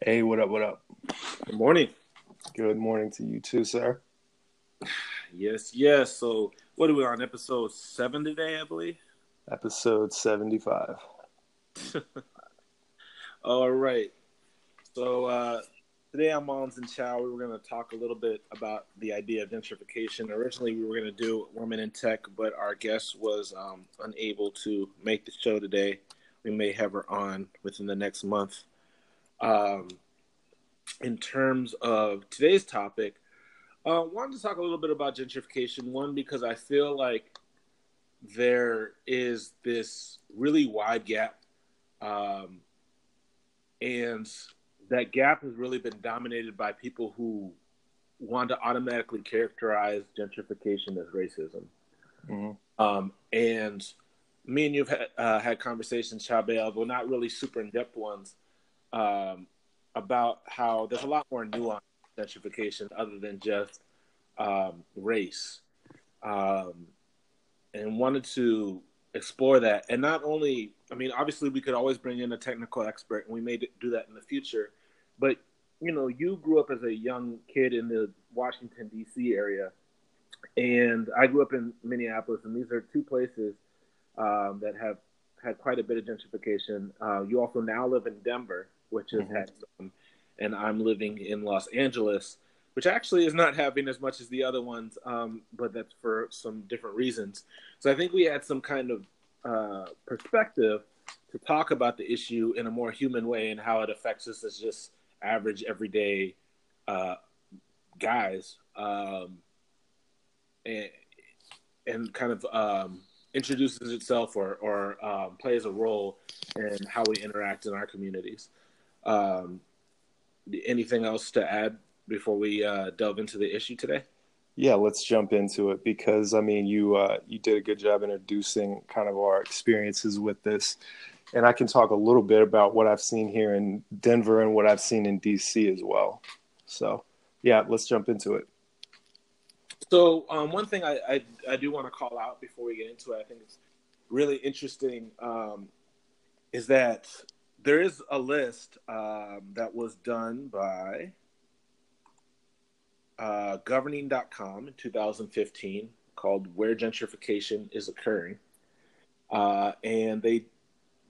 Hey, what up? What up? Good morning. Good morning to you too, sir. Yes, yes. So, what are we on episode seven today? I believe. Episode seventy-five. All right. So uh, today on Moms and Chow, we were going to talk a little bit about the idea of gentrification. Originally, we were going to do Women in Tech, but our guest was um, unable to make the show today. We may have her on within the next month. Um, in terms of today's topic, uh, wanted to talk a little bit about gentrification. One, because I feel like there is this really wide gap, um, and that gap has really been dominated by people who want to automatically characterize gentrification as racism. Mm-hmm. Um, and me and you've had, uh, had conversations, Chabe, although not really super in depth ones, um, about how there's a lot more nuance gentrification other than just um, race, um, and wanted to explore that. And not only, I mean, obviously, we could always bring in a technical expert, and we may do that in the future. But you know, you grew up as a young kid in the Washington D.C. area, and I grew up in Minneapolis, and these are two places um, that have had quite a bit of gentrification. Uh, you also now live in Denver, which has mm-hmm. had some, and I'm living in Los Angeles, which actually is not having as much as the other ones, um, but that's for some different reasons. So I think we had some kind of uh, perspective to talk about the issue in a more human way and how it affects us as just average, everyday uh, guys, um, and, and kind of um, introduces itself or, or um, plays a role in how we interact in our communities. Um, anything else to add before we uh, delve into the issue today? Yeah, let's jump into it because I mean, you uh, you did a good job introducing kind of our experiences with this, and I can talk a little bit about what I've seen here in Denver and what I've seen in DC as well. So, yeah, let's jump into it. So, um, one thing I, I, I do want to call out before we get into it, I think it's really interesting, um, is that there is a list um, that was done by uh, governing.com in 2015 called Where Gentrification is Occurring. Uh, and they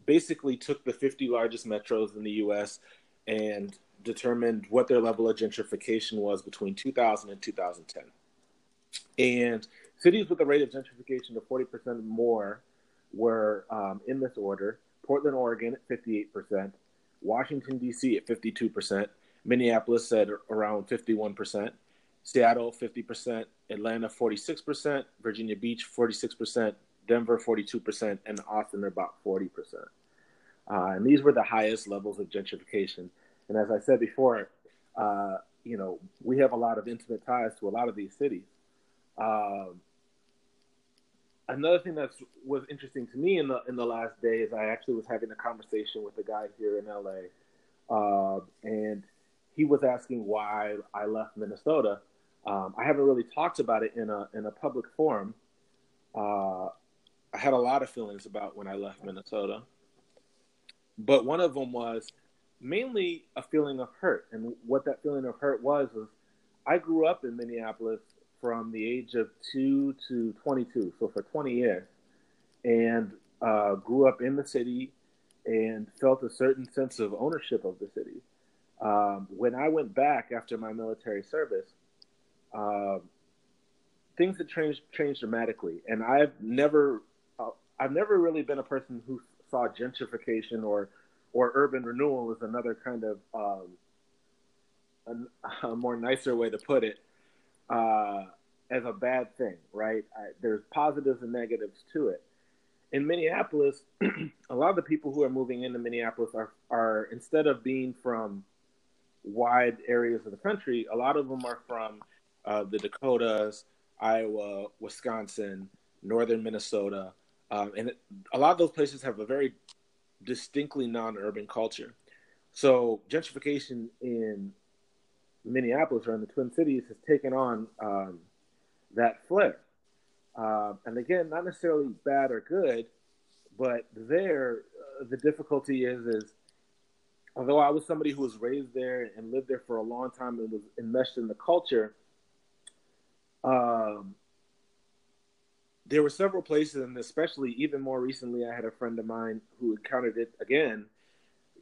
basically took the 50 largest metros in the US and determined what their level of gentrification was between 2000 and 2010. And cities with a rate of gentrification of 40% more were um, in this order Portland, Oregon at 58%, Washington, D.C. at 52%, Minneapolis at around 51%, Seattle 50%, Atlanta 46%, Virginia Beach 46%, Denver 42%, and Austin about 40%. Uh, and these were the highest levels of gentrification. And as I said before, uh, you know, we have a lot of intimate ties to a lot of these cities. Um, another thing that was interesting to me in the in the last day is I actually was having a conversation with a guy here in LA, uh, and he was asking why I left Minnesota. Um, I haven't really talked about it in a in a public forum. Uh, I had a lot of feelings about when I left Minnesota, but one of them was mainly a feeling of hurt, and what that feeling of hurt was was I grew up in Minneapolis from the age of two to 22, so for 20 years, and uh, grew up in the city and felt a certain sense of ownership of the city. Um, when I went back after my military service, uh, things had changed changed dramatically, and I've never uh, I've never really been a person who saw gentrification or or urban renewal as another kind of um, a more nicer way to put it uh, as a bad thing, right? I, there's positives and negatives to it. In Minneapolis, a lot of the people who are moving into Minneapolis are, are instead of being from wide areas of the country, a lot of them are from uh, the Dakotas, Iowa, Wisconsin, northern Minnesota, um, and it, a lot of those places have a very distinctly non-urban culture. So gentrification in Minneapolis or in the Twin Cities has taken on um, that flair. Uh, and again, not necessarily bad or good, but there uh, the difficulty is is although I was somebody who was raised there and lived there for a long time and was enmeshed in the culture, um, there were several places, and especially even more recently, I had a friend of mine who encountered it again.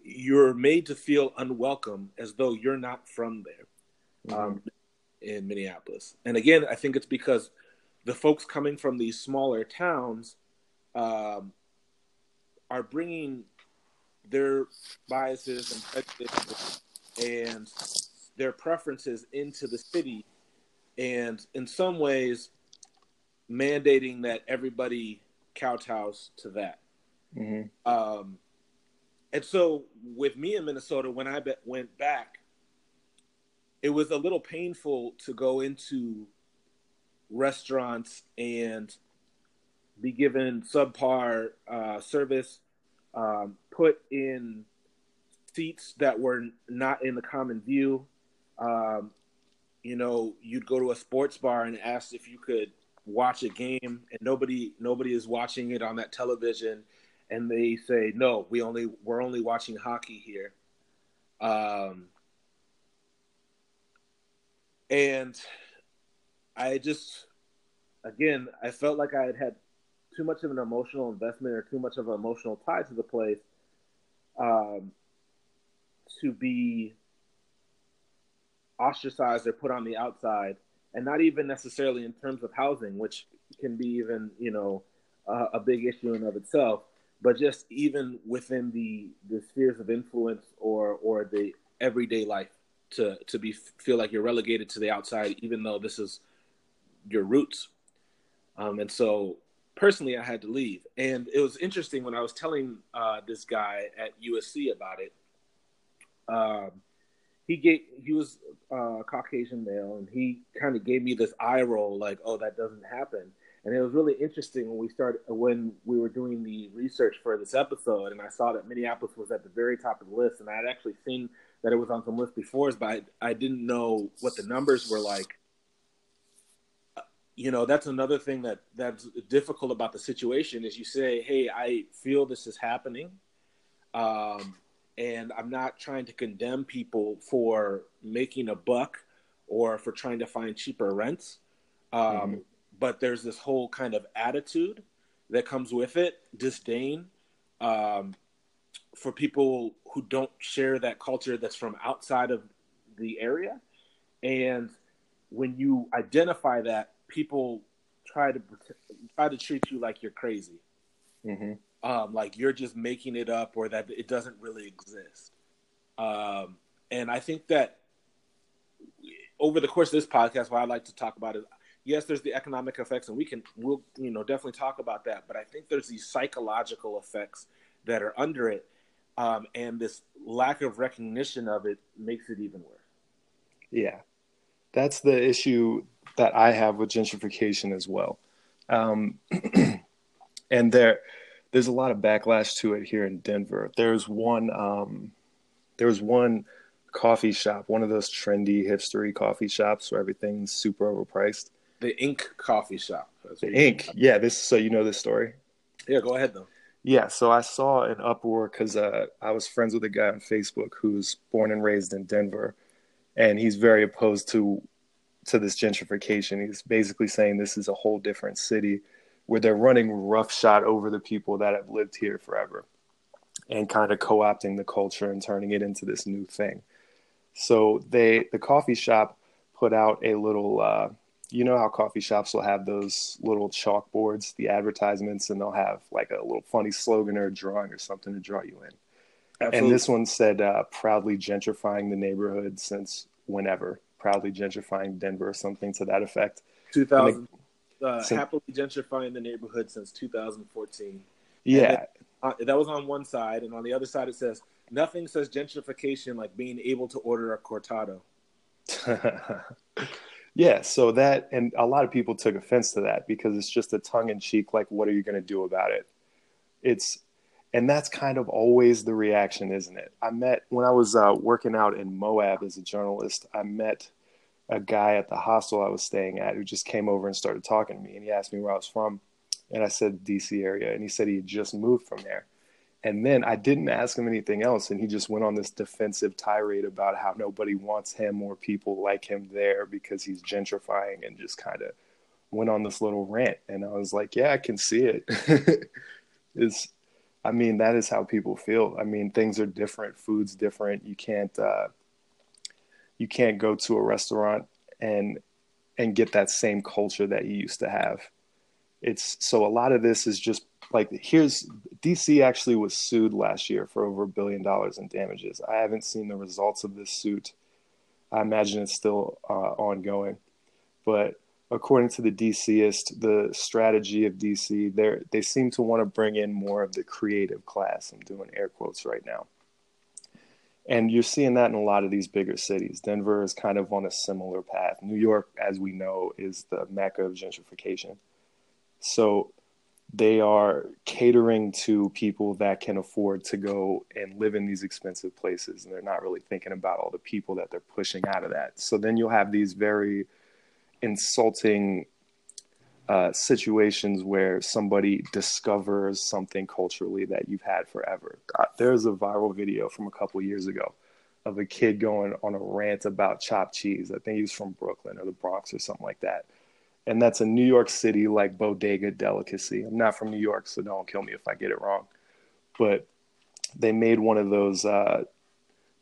You're made to feel unwelcome as though you're not from there um, mm-hmm. in Minneapolis. And again, I think it's because the folks coming from these smaller towns um, are bringing their biases and prejudices and their preferences into the city, and in some ways, mandating that everybody kowtows to that. Mm-hmm. Um, and so, with me in Minnesota, when I be- went back, it was a little painful to go into restaurants and be given subpar uh, service, um, put in seats that were not in the common view. Um, you know, you'd go to a sports bar and ask if you could watch a game, and nobody nobody is watching it on that television, and they say no, we only we're only watching hockey here. Um, and I just, again, I felt like I had had too much of an emotional investment or too much of an emotional tie to the place um, to be ostracized or put on the outside, and not even necessarily in terms of housing, which can be even you know uh, a big issue in of itself, but just even within the the spheres of influence or or the everyday life to to be feel like you're relegated to the outside, even though this is your roots. Um, and so personally, I had to leave. And it was interesting when I was telling uh, this guy at USC about it. Um, he gave he was uh, Caucasian male, and he kind of gave me this eye roll, like, "Oh, that doesn't happen." And it was really interesting when we started when we were doing the research for this episode, and I saw that Minneapolis was at the very top of the list, and I had actually seen that it was on some lists before, but I, I didn't know what the numbers were like. You know that's another thing that that's difficult about the situation is you say hey i feel this is happening. Um, and i'm not trying to condemn people for making a buck or for trying to find cheaper rents. Um, mm-hmm. But there's this whole kind of attitude that comes with it disdain um, for people who don't share that culture that's from outside of the area and when you identify that people try to try to treat you like you're crazy, mm-hmm. um, like you're just making it up or that it doesn't really exist. Um, and I think that over the course of this podcast, what I'd like to talk about is yes, there's the economic effects, and we can we'll you know definitely talk about that. But I think there's these psychological effects that are under it, um, and this lack of recognition of it makes it even worse. Yeah, that's the issue that I have with gentrification as well. Um, and there, there's a lot of backlash to it here in Denver. There's one, um, there was one coffee shop, one of those trendy hipstery coffee shops where everything's super overpriced. The Ink Coffee Shop. The Ink, yeah. This, so you know this story. Yeah, go ahead though. Yeah, so I saw an uproar because uh, I was friends with a guy on Facebook who's born and raised in Denver, and he's very opposed to to this gentrification. He's basically saying this is a whole different city where they're running roughshod over the people that have lived here forever and kind of co-opting the culture and turning it into this new thing. So they the coffee shop put out a little uh, you know how coffee shops will have those little chalkboards, the advertisements, and they'll have like a little funny slogan or a drawing or something to draw you in. Absolutely. And this one said, uh, proudly gentrifying the neighborhood since whenever proudly gentrifying Denver or something to that effect. 2000, uh, since, happily gentrifying the neighborhood since 2014. Yeah. Then, uh, that was on one side. And on the other side, it says, nothing says gentrification like being able to order a cortado. yeah. So that, and a lot of people took offense to that because it's just a tongue in cheek, like, what are you going to do about it? It's, and that's kind of always the reaction, isn't it? I met when I was uh, working out in Moab as a journalist. I met a guy at the hostel I was staying at who just came over and started talking to me, and he asked me where I was from, and I said DC area, and he said he had just moved from there, And then I didn't ask him anything else, and he just went on this defensive tirade about how nobody wants him or people like him there because he's gentrifying, and just kind of went on this little rant. And I was like, "Yeah, I can see it." it's, I mean, that is how people feel. I mean, things are different, food's different. You can't, uh, you can't go to a restaurant and and get that same culture that you used to have. It's so a lot of this is just like here's DC actually was sued last year for over a billion dollars in damages. I haven't seen the results of this suit. I imagine it's still uh, ongoing, but according to the DCist, the strategy of DC, they they seem to want to bring in more of the creative class. I'm doing air quotes right now, and you're seeing that in a lot of these bigger cities. Denver is kind of on a similar path. New York, as we know, is the mecca of gentrification. So they are catering to people that can afford to go and live in these expensive places and they're not really thinking about all the people that they're pushing out of that. So then you'll have these very insulting uh, situations where somebody discovers something culturally that you've had forever. There's a viral video from a couple years ago of a kid going on a rant about chopped cheese i think he was from brooklyn or the bronx or something like that and that's a New York City like bodega delicacy. I'm not from New York, so don't kill me if I get it wrong. But they made one of those uh,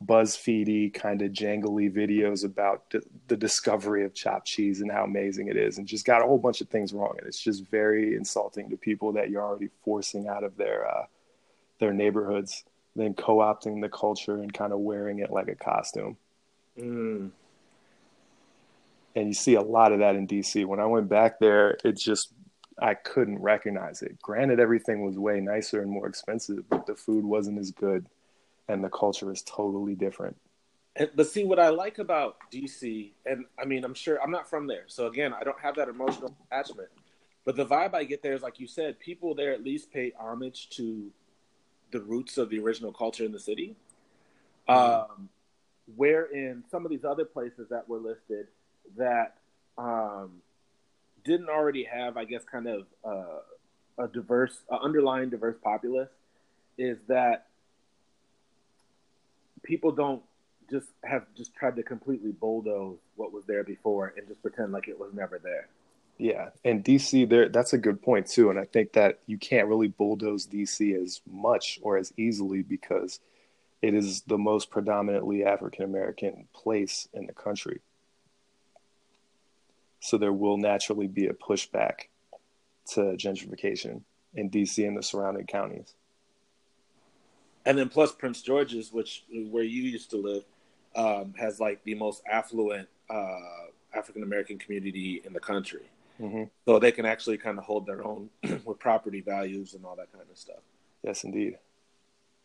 BuzzFeedy kind of jangly videos about d- the discovery of chopped cheese and how amazing it is, and just got a whole bunch of things wrong. And it's just very insulting to people that you're already forcing out of their uh, their neighborhoods, then co-opting the culture and kind of wearing it like a costume. Mm and you see a lot of that in DC. When I went back there, it just I couldn't recognize it. Granted, everything was way nicer and more expensive, but the food wasn't as good, and the culture is totally different. And, but see, what I like about DC, and I mean, I'm sure I'm not from there, so again, I don't have that emotional attachment. But the vibe I get there is, like you said, people there at least pay homage to the roots of the original culture in the city. Mm-hmm. Um, where in some of these other places that were listed, that um, didn't already have, I guess, kind of uh, a diverse, uh, underlying diverse populace, is that people don't just have just tried to completely bulldoze what was there before and just pretend like it was never there. Yeah, and DC there that's a good point too and I think that you can't really bulldoze DC as much or as easily because it is the most predominantly African American place in the country. So there will naturally be a pushback to gentrification in DC and the surrounding counties. And then plus Prince George's, which where you used to live, um, has like the most affluent uh, African American community in the country. Mm-hmm. So they can actually kind of hold their own with property values and all that kind of stuff. Yes, indeed.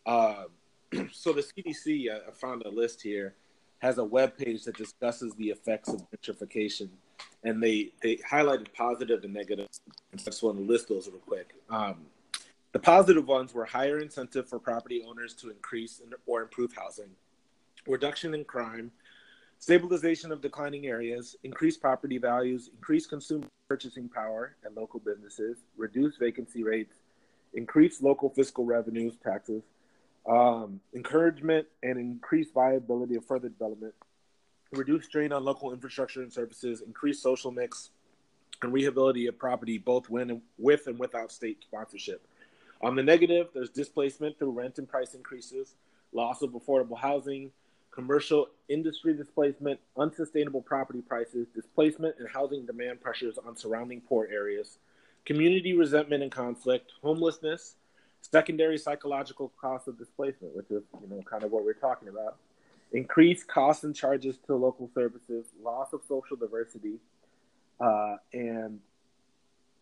Uh, so the CDC, I found a list here, has a web page that discusses the effects of gentrification and they they highlighted positive and negative. I just want to list those real quick. Um, the positive ones were higher incentive for property owners to increase or improve housing, reduction in crime, stabilization of declining areas, increased property values, increased consumer purchasing power and local businesses, reduced vacancy rates, increased local fiscal revenues, taxes, um, encouragement and increased viability of further development, reduce strain on local infrastructure and services, increase social mix, and rehabilitate of property both when, with and without state sponsorship. On the negative, there's displacement through rent and price increases, loss of affordable housing, commercial industry displacement, unsustainable property prices, displacement and housing demand pressures on surrounding poor areas, community resentment and conflict, homelessness, secondary psychological costs of displacement, which is you know kind of what we're talking about, increased costs and charges to local services, loss of social diversity, uh, and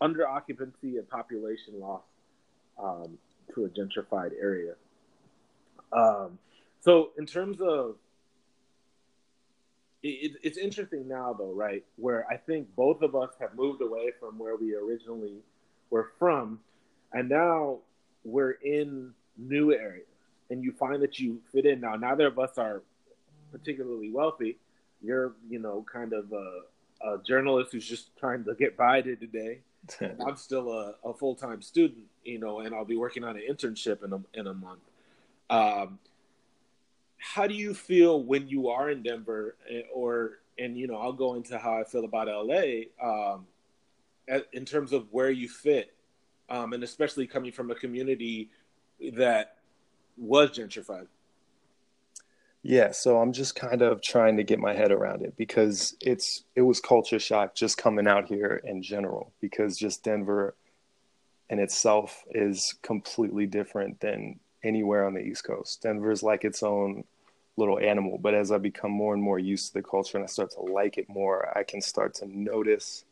under occupancy and population loss um, to a gentrified area. Um, so, in terms of it, it's interesting now, though, right? Where I think both of us have moved away from where we originally were from, and now we're in new areas, and you find that you fit in. Now, neither of us are particularly wealthy. You're, you know, kind of a, a journalist who's just trying to get by day to day. I'm still a, a full time student, you know, and I'll be working on an internship in a in a month. Um, how do you feel when you are in Denver, eh, or and you know, I'll go into how I feel about LA um, in terms of where you fit, um, and especially coming from a community that was gentrified. Yeah, so I'm just kind of trying to get my head around it because it's it was culture shock just coming out here in general because just Denver in itself is completely different than anywhere on the East Coast. Denver is like its own little animal, but as I become more and more used to the culture and I start to like it more, I can start to notice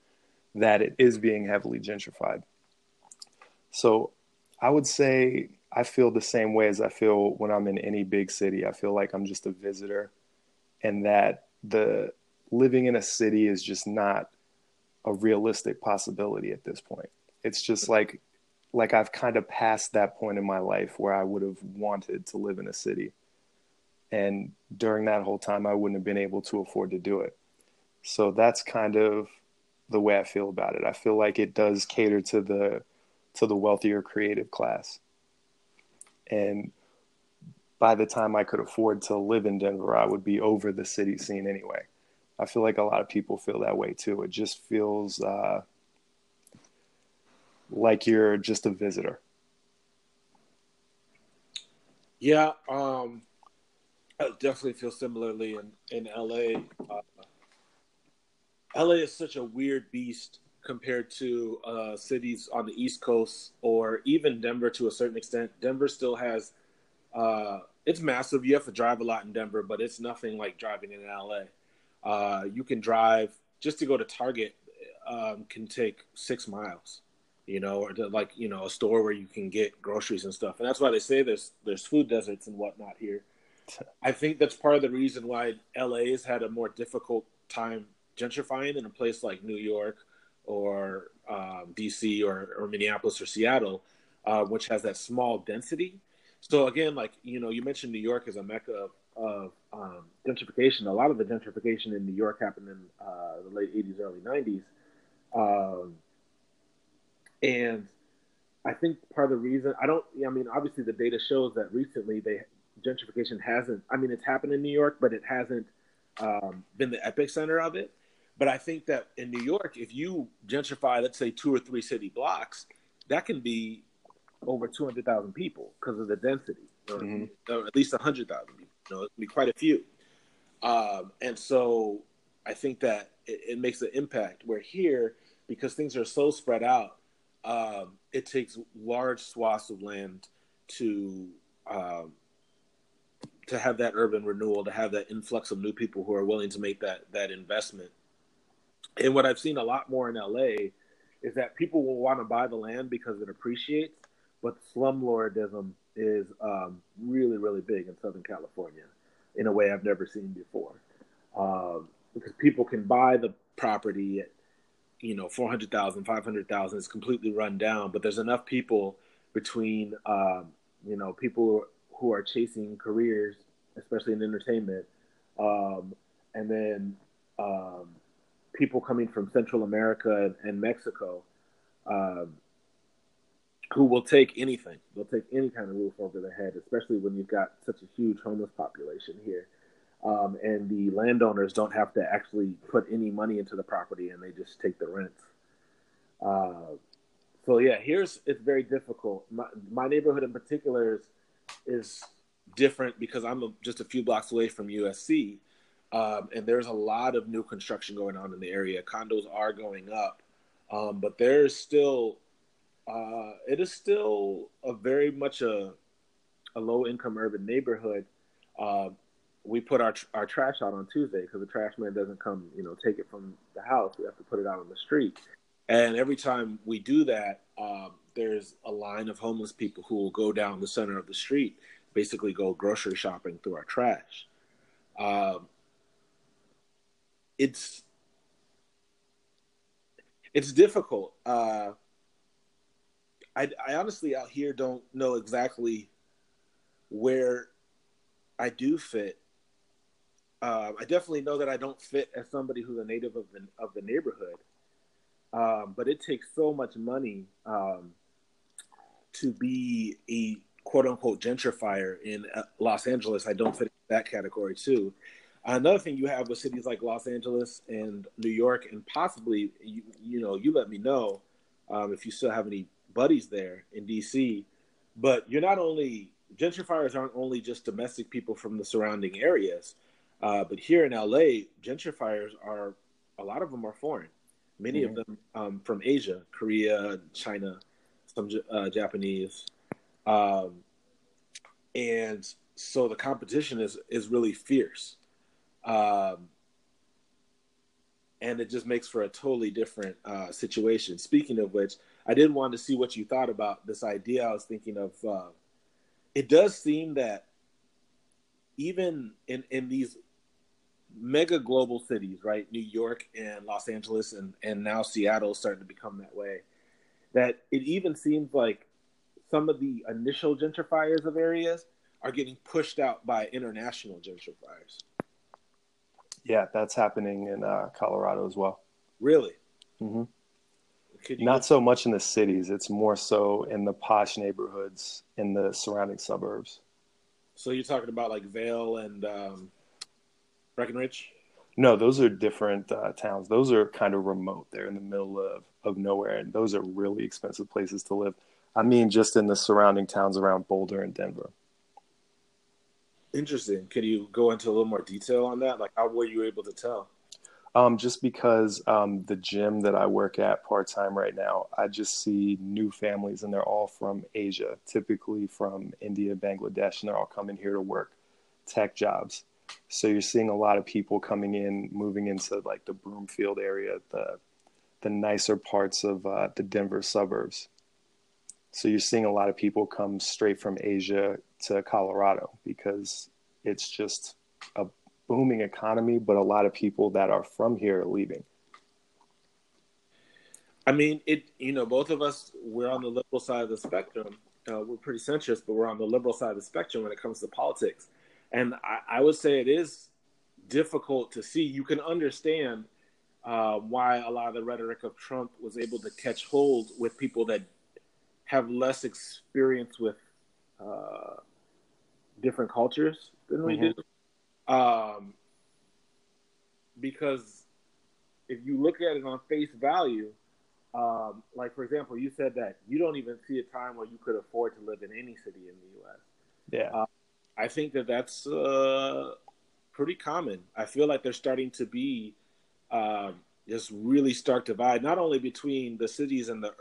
that it is being heavily gentrified. So I would say I feel the same way as I feel when I'm in any big city. I feel like I'm just a visitor and that the living in a city is just not a realistic possibility at this point. It's just like like I've kind of passed that point in my life where I would have wanted to live in a city. And during that whole time I wouldn't have been able to afford to do it. So that's kind of the way I feel about it. I feel like it does cater to the to the wealthier creative class and by the time I could afford to live in Denver, I would be over the city scene anyway. I feel like a lot of people feel that way too. It just feels uh, like you're just a visitor. Yeah, um, I definitely feel similarly in in LA. Uh, LA is such a weird beast compared to uh, cities on the East Coast or even Denver to a certain extent. Denver still has uh, it's massive. You have to drive a lot in Denver, but it's nothing like driving in LA. Uh, you can drive just to go to Target um, can take six miles, you know, or to, like you know a store where you can get groceries and stuff. And that's why they say there's there's food deserts and whatnot here. I think that's part of the reason why LA has had a more difficult time gentrifying in a place like New York or um, DC or, or Minneapolis or Seattle, uh, which has that small density. So again, like you know, you mentioned New York as a mecca of, of um, gentrification. A lot of the gentrification in New York happened in uh, the late '80s, early '90s, um, and I think part of the reason I don't. I mean, obviously, the data shows that recently they gentrification hasn't. I mean, it's happened in New York, but it hasn't um, been the epicenter of it. But I think that in New York, if you gentrify, let's say two or three city blocks, that can be over 200,000 people because of the density, or, mm-hmm. or at least 100,000 people. You know, it can be quite a few. Um, and so I think that it, it, makes an impact. Where here, because things are so spread out, um, it takes large swaths of land to um, to have that urban renewal, to have that influx of new people who are willing to make that that investment and what I've seen a lot more in LA is that people will want to buy the land because it appreciates, but slumlordism is um, really, really big in Southern California in a way I've never seen before. Um, because people can buy the property at, you know, 400,000, 500,000, it's completely run down, but there's enough people between, um, you know, people who are chasing careers, especially in entertainment, um, and then um, people coming from Central America and, and Mexico um, who will take anything. They'll take any kind of roof over their head, especially when you've got such a huge homeless population here. Um, and the landowners don't have to actually put any money into the property and they just take the rents. Uh, so yeah, here's it's very difficult. My, my neighborhood in particular is, is different because I'm a, just a few blocks away from USC, um, and there's a lot of new construction going on in the area. Condos are going up, um, but there's still uh, it is still a very much a a low income urban neighborhood. Uh, we put our our trash out on Tuesday because the trash man doesn't come, you know, take it from the house. We have to put it out on the street. And every time we do that, um, there's a line of homeless people who will go down the center of the street, basically go grocery shopping through our trash. Um, it's it's difficult. Uh, I, I honestly out here don't know exactly where I do fit. Uh, I definitely know that I don't fit as somebody who's a native of the of the neighborhood. um, but it takes so much money um, to be a quote unquote gentrifier in uh, Los Angeles. I don't fit that category too. Another thing you have with cities like Los Angeles and New York, and possibly you, you know, you let me know um, if you still have any buddies there in DC. But you're not only gentrifiers aren't only just domestic people from the surrounding areas, uh, but here in LA, gentrifiers are a lot of them are foreign. Many mm-hmm. of them um, from Asia, Korea, China, some uh, Japanese, um, and so the competition is is really fierce, um, and it just makes for a totally different uh, situation. Speaking of which, I did want to see what you thought about this idea. I was thinking of. Uh, it does seem that even in in these mega global cities, right? New York and Los Angeles, and and now Seattle is starting to become that way. That it even seems like some of the initial gentrifiers of areas are getting pushed out by international gentrifiers. Yeah, that's happening in uh, Colorado as well. Really? Mm-hmm. Not so much in the cities. It's more so in the posh neighborhoods in the surrounding suburbs. So you're talking about like Vail and um, Breckenridge? No, those are different uh, towns. Those are kind of remote. They're in the middle of, of nowhere, and those are really expensive places to live. I mean, just in the surrounding towns around Boulder and Denver. Interesting. Can you go into a little more detail on that? Like, how were you able to tell? Um, just because um, the gym that I work at part time right now, I just see new families, and they're all from Asia, typically from India, Bangladesh, and they're all coming here to work tech jobs. So you're seeing a lot of people coming in, moving into like the Broomfield area, the the nicer parts of uh, the Denver suburbs. So you're seeing a lot of people come straight from Asia to Colorado because it's just a booming economy, but a lot of people that are from here are leaving. I mean, it. You know, both of us we're on the liberal side of the spectrum. Uh, we're pretty centrist, but we're on the liberal side of the spectrum when it comes to politics. And I, I would say it is difficult to see. You can understand uh, why a lot of the rhetoric of Trump was able to catch hold with people that have less experience with uh, different cultures than we mm-hmm. do. Um, because if you look at it on face value, um, like for example, you said that you don't even see a time where you could afford to live in any city in the U.S. Yeah, uh, I think that that's uh, pretty common. I feel like there's starting to be uh, this really stark divide, not only between the cities and the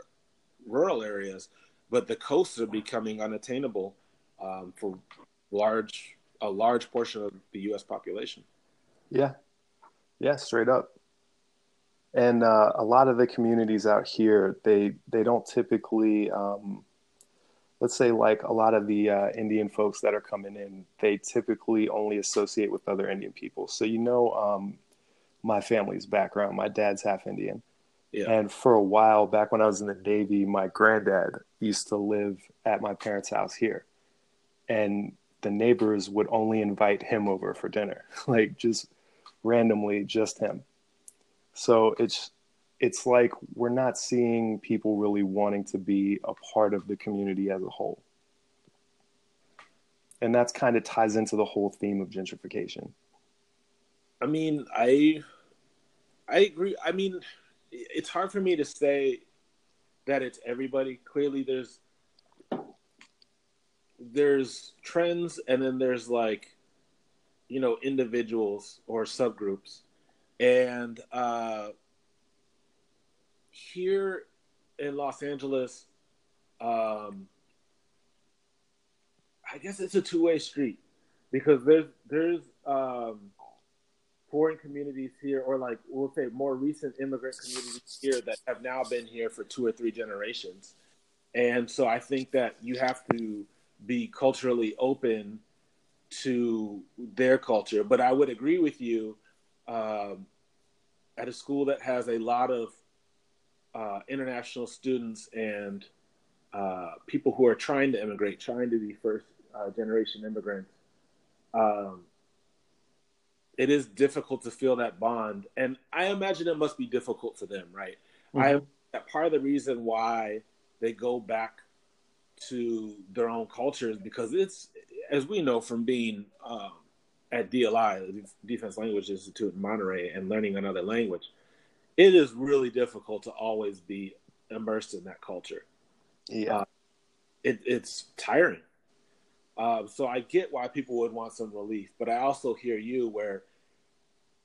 rural areas, but the coasts are becoming unattainable um, for large a large portion of the U.S. population. Yeah, yeah, straight up. And uh, a lot of the communities out here, they they don't typically, um, let's say, like a lot of the uh, Indian folks that are coming in, they typically only associate with other Indian people. So you know, um, my family's background. My dad's half Indian. Yeah. And for a while, back when I was in the Navy, my granddad used to live at my parents' house here. And the neighbors would only invite him over for dinner, like just randomly, just him. So it's it's like we're not seeing people really wanting to be a part of the community as a whole. And that's kind of ties into the whole theme of gentrification. I mean, I I agree. I mean, it's hard for me to say that it's everybody. Clearly, there's there's trends, and then there's like you know individuals or subgroups, and uh, here in Los Angeles, um, I guess it's a two way street because there's there's um, foreign communities here, or like we'll say more recent immigrant communities here that have now been here for two or three generations. And so I think that you have to be culturally open to their culture. But I would agree with you um, at a school that has a lot of uh, international students and uh, people who are trying to immigrate, trying to be first uh, generation immigrants. Um, it is difficult to feel that bond and i imagine it must be difficult for them right Mm-hmm. I that part of the reason why they go back to their own cultures because it's as we know from being um, at DLI, the Defense Language Institute in Monterey, and learning another language, it is really difficult to always be immersed in that culture. Yeah, uh, it, it's tiring. Uh, so I get why people would want some relief, but I also hear you where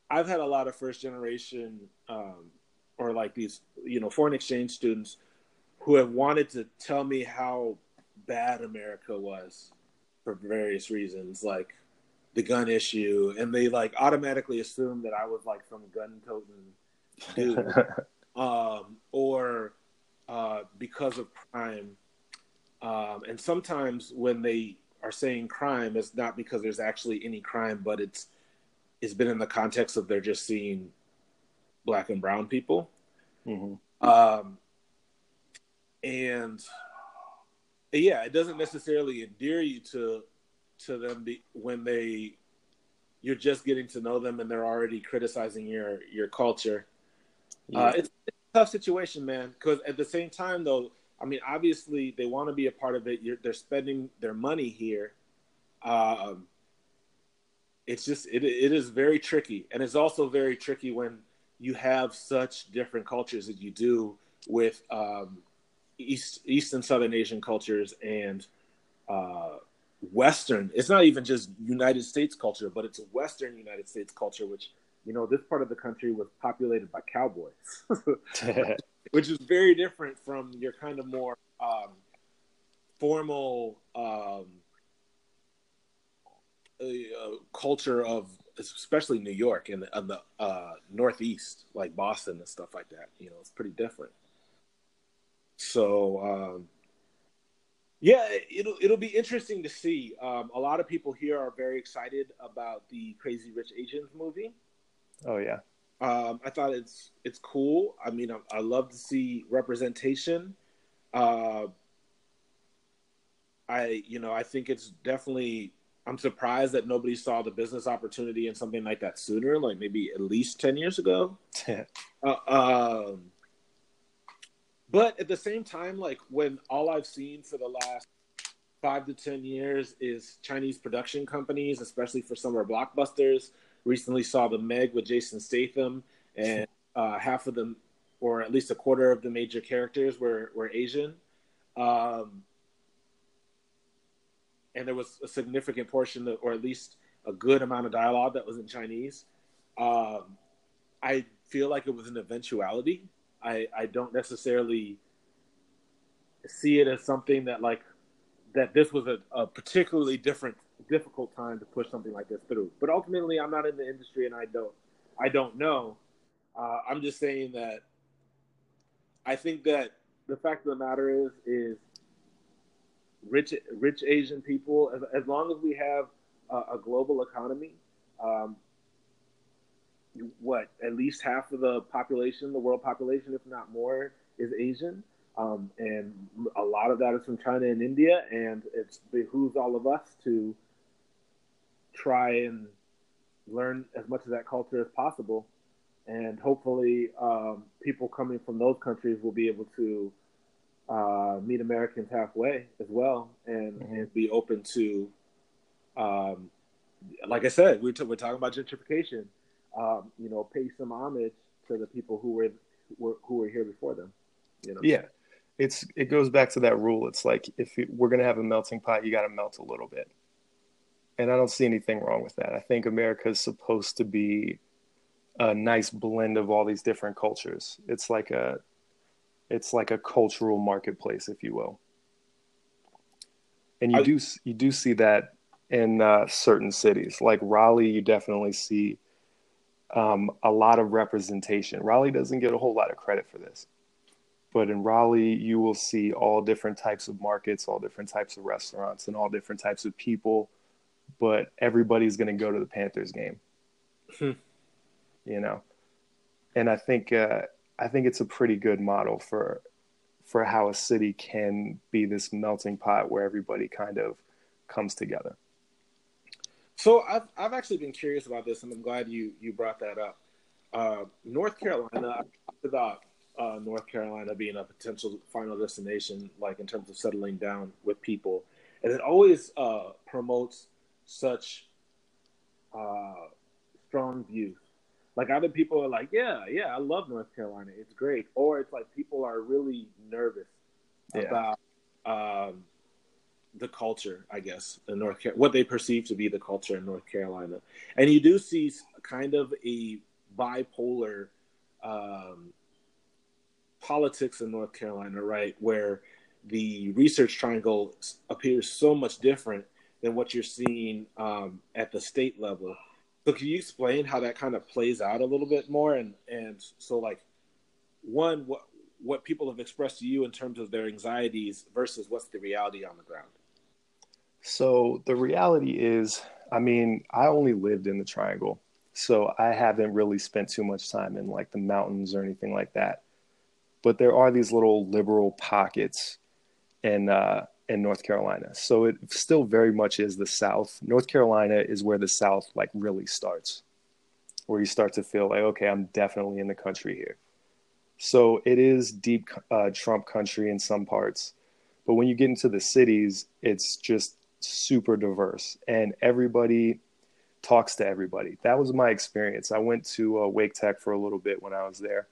I've had a lot of first generation um, or like these, you know, foreign exchange students who have wanted to tell me how bad America was for various reasons, like the gun issue, and they like automatically assumed that I was like some gun toting dude, um, or uh, because of crime. Um, and sometimes when they are saying crime, is not because there's actually any crime, but it's it's been in the context of they're just seeing black and brown people. Mm-hmm. Um, and yeah, it doesn't necessarily endear you to to them be, when they you're just getting to know them and they're already criticizing your your culture. Yeah. Uh, it's, it's, a tough situation, man. Because at the same time, though, I mean, obviously they want to be a part of it. You're, they're spending their money here. Um, it's just it it is very tricky, and it's also very tricky when you have such different cultures that you do with um, East East and Southern Asian cultures and uh, Western. It's not even just United States culture, but it's Western United States culture, which you know this part of the country was populated by cowboys, which is very different from your kind of more um, formal um, uh, culture of especially New York and the, the uh, Northeast, like Boston and stuff like that. You know, it's pretty different. So um, yeah, it'll it'll be interesting to see. Um, a lot of people here are very excited about the Crazy Rich Asians movie. Oh yeah, um, I thought it's it's cool. I mean, I, I love to see representation. Uh, I you know I think it's definitely. I'm surprised that nobody saw the business opportunity in something like that sooner, like maybe at least ten years ago. uh, um, but at the same time, like when all I've seen for the last five to ten years is Chinese production companies, especially for summer blockbusters. Recently saw the Meg with Jason Statham, and uh, half of them, or at least a quarter of the major characters were were Asian. Um, and there was a significant portion, or at least a good amount of dialogue that was in Chinese. Um, I feel like it was an eventuality I I don't necessarily see it as something that like that this was a, a particularly different difficult time to push something like this through. But ultimately, I'm not in the industry and I don't I don't know. Uh, I'm just saying that I think that the fact of the matter is is rich rich Asian people as, as long as we have a, a global economy, um, what at least half of the population, the world population, if not more, is Asian. Um, and a lot of that is from China and India, and it behooves all of us to try and learn as much of that culture as possible. And hopefully, um, people coming from those countries will be able to uh, meet Americans halfway as well, and, mm-hmm. and be open to, um, like I said, we're, t- we're talking about gentrification um, you know, pay some homage to the people who were, were who were here before them. You know? Yeah, it's it goes back to that rule. It's like if we're gonna have a melting pot, you got to melt a little bit, and I don't see anything wrong with that. I think America is supposed to be a nice blend of all these different cultures. It's like a it's like a cultural marketplace, if you will. And you I, do you do see that in uh, certain cities, like Raleigh. You definitely see um, a lot of representation. Raleigh doesn't get a whole lot of credit for this, but in Raleigh, you will see all different types of markets, all different types of restaurants, and all different types of people. But everybody's going to go to the Panthers game, hmm. you know. And I think uh, I think it's a pretty good model for for how a city can be this melting pot where everybody kind of comes together. So I've I've actually been curious about this, and I'm glad you you brought that up. Uh, North Carolina, about uh, North Carolina being a potential final destination, like in terms of settling down with people, and it always uh, promotes such uh, strong views. Like other people are like, yeah, yeah, I love North Carolina, it's great, or it's like people are really nervous yeah. about um, the culture, I guess, in North Carolina, what they perceive to be the culture in North Carolina, and you do see kind of a bipolar um, politics in North Carolina, right? Where the research triangle appears so much different than what you're seeing um, at the state level. So, can you explain how that kind of plays out a little bit more? And and so, like, one, what what people have expressed to you in terms of their anxieties versus what's the reality on the ground. So the reality is, I mean, I only lived in the Triangle, so I haven't really spent too much time in like the mountains or anything like that but there are these little liberal pockets And uh, in North Carolina. So it still very much is the South. North Carolina is where the South like really starts, where you start to feel like, okay, I'm definitely in the country here. So it is deep uh, Trump country in some parts, but when you get into the cities, it's just super diverse, and everybody talks to everybody. That was my experience. I went to uh, Wake Tech for a little bit when I was there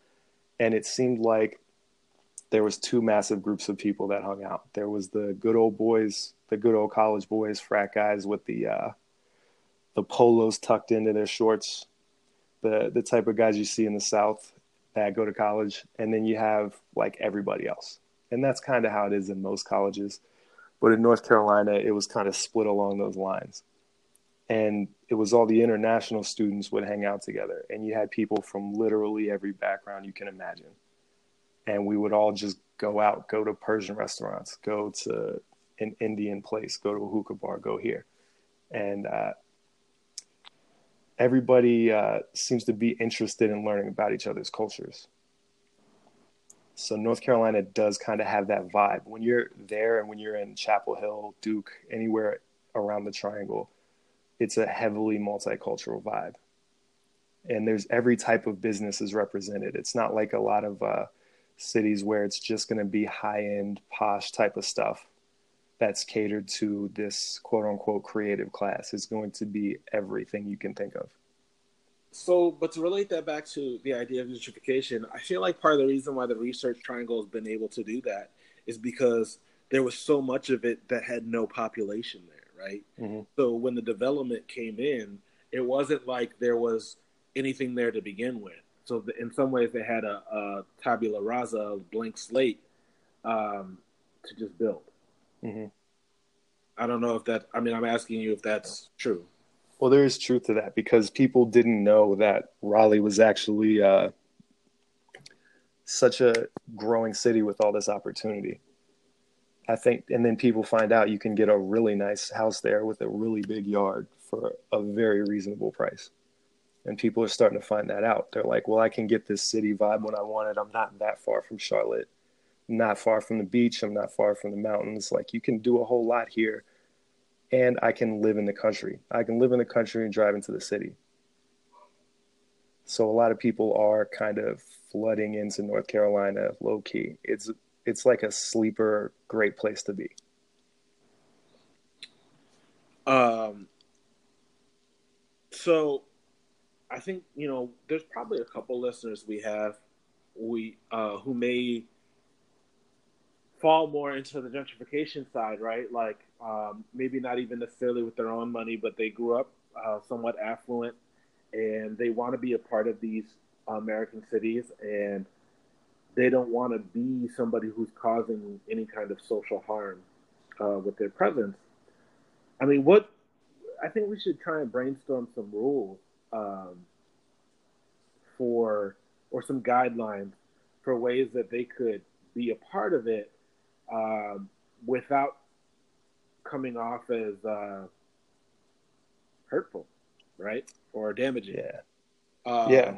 and it seemed like there was two massive groups of people that hung out. There was the good old boys, the good old college boys, frat guys with the uh, the polos tucked into their shorts, the the type of guys you see in the South that go to college, and then you have like everybody else, and that's kind of how it is in most colleges. But in North Carolina, it was kind of split along those lines and it was all the international students would hang out together and you had people from literally every background you can imagine and we would all just go out go to persian restaurants go to an indian place go to a hookah bar go here. And uh, everybody uh, seems to be interested in learning about each other's cultures. So north carolina does kind of have that vibe. When you're there and when you're in chapel hill duke anywhere around the triangle it's a heavily multicultural vibe. And there's every type of business is represented. It's not like a lot of uh, cities where it's just going to be high end posh type of stuff that's catered to this quote unquote creative class it's going to be everything you can think of so but to relate that back to the idea of gentrification i feel like part of the reason why the research triangle has been able to do that is because there was so much of it that had no population there right? Mm-hmm. So when the development came in, it wasn't like there was anything there to begin with. So the, in some ways, they had a, a tabula rasa, a blank slate, um, to just build. Mm-hmm. I don't know if that. I mean, I'm asking you if that's true. Well, there is truth to that because people didn't know that Raleigh was actually uh, such a growing city with all this opportunity. I think, and then people find out you can get a really nice house there with a really big yard for a very reasonable price. And people are starting to find that out. They're like, well, I can get this city vibe when I want it. I'm not that far from Charlotte, I'm not far from the beach. I'm not far from the mountains. Like, you can do a whole lot here. And I can live in the country. I can live in the country and drive into the city. So a lot of people are kind of flooding into North Carolina low key. It's it's like a sleeper great place to be. Um so I think, you know, there's probably a couple listeners we have we uh who may fall more into the gentrification side, right? Like um, maybe not even necessarily with their own money, but they grew up uh, somewhat affluent and they want to be a part of these American cities and they don't want to be somebody who's causing any kind of social harm uh, with their presence. I mean, what I think we should try and brainstorm some rules um, for or some guidelines for ways that they could be a part of it um, without coming off as uh, hurtful, right, or damaging. Yeah. Um, yeah.